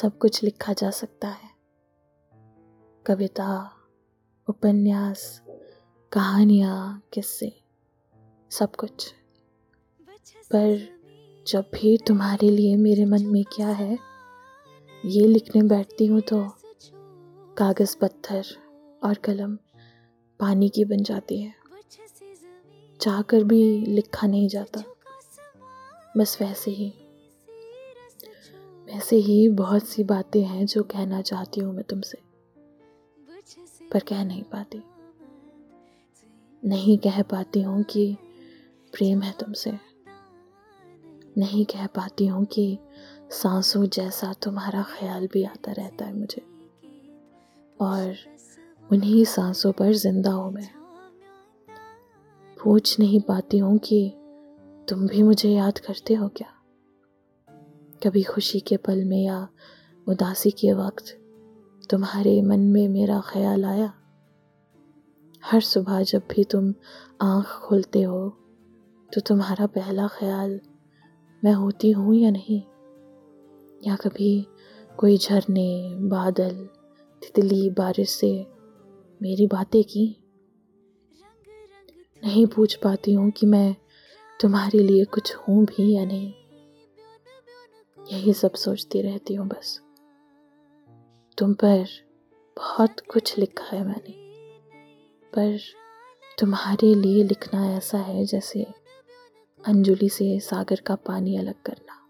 सब कुछ लिखा जा सकता है। कविता, उपन्यास, कहानियाँ, किस्से, सब कुछ। पर जब भी तुम्हारे लिए मेरे मन में क्या है, ये लिखने बैठती हूँ तो कागज़, पत्थर और कलम पानी की बन जाती है। चाहकर भी लिखा नहीं जाता, बस वैसे ही वैसे ही बहुत सी बातें हैं जो कहना चाहती हूँ मैं तुमसे, पर कह नहीं पाती। नहीं कह पाती हूँ कि प्रेम है तुमसे। नहीं कह पाती हूँ कि सांसों जैसा तुम्हारा ख्याल भी आता रहता है मुझे, और उन्हीं सांसों पर ज़िंदा हूँ मैं। पूछ नहीं पाती हूँ कि तुम भी मुझे याद करते हो क्या? कभी खुशी के पल में या उदासी के वक्त तुम्हारे मन में मेरा ख्याल आया? हर सुबह जब भी तुम आँख खोलते हो तो तुम्हारा पहला ख्याल, मैं होती हूँ या नहीं? या कभी कोई झरने, बादल, तितली बारिश से मेरी बातें की? नहीं पूछ पाती हूँ कि मैं तुम्हारे लिए कुछ हूँ भी या नहीं। यही सब सोचती रहती हूँ बस। तुम पर बहुत कुछ लिखा है मैंने। पर तुम्हारे लिए लिखना ऐसा है जैसे अंजुली से सागर का पानी अलग करना।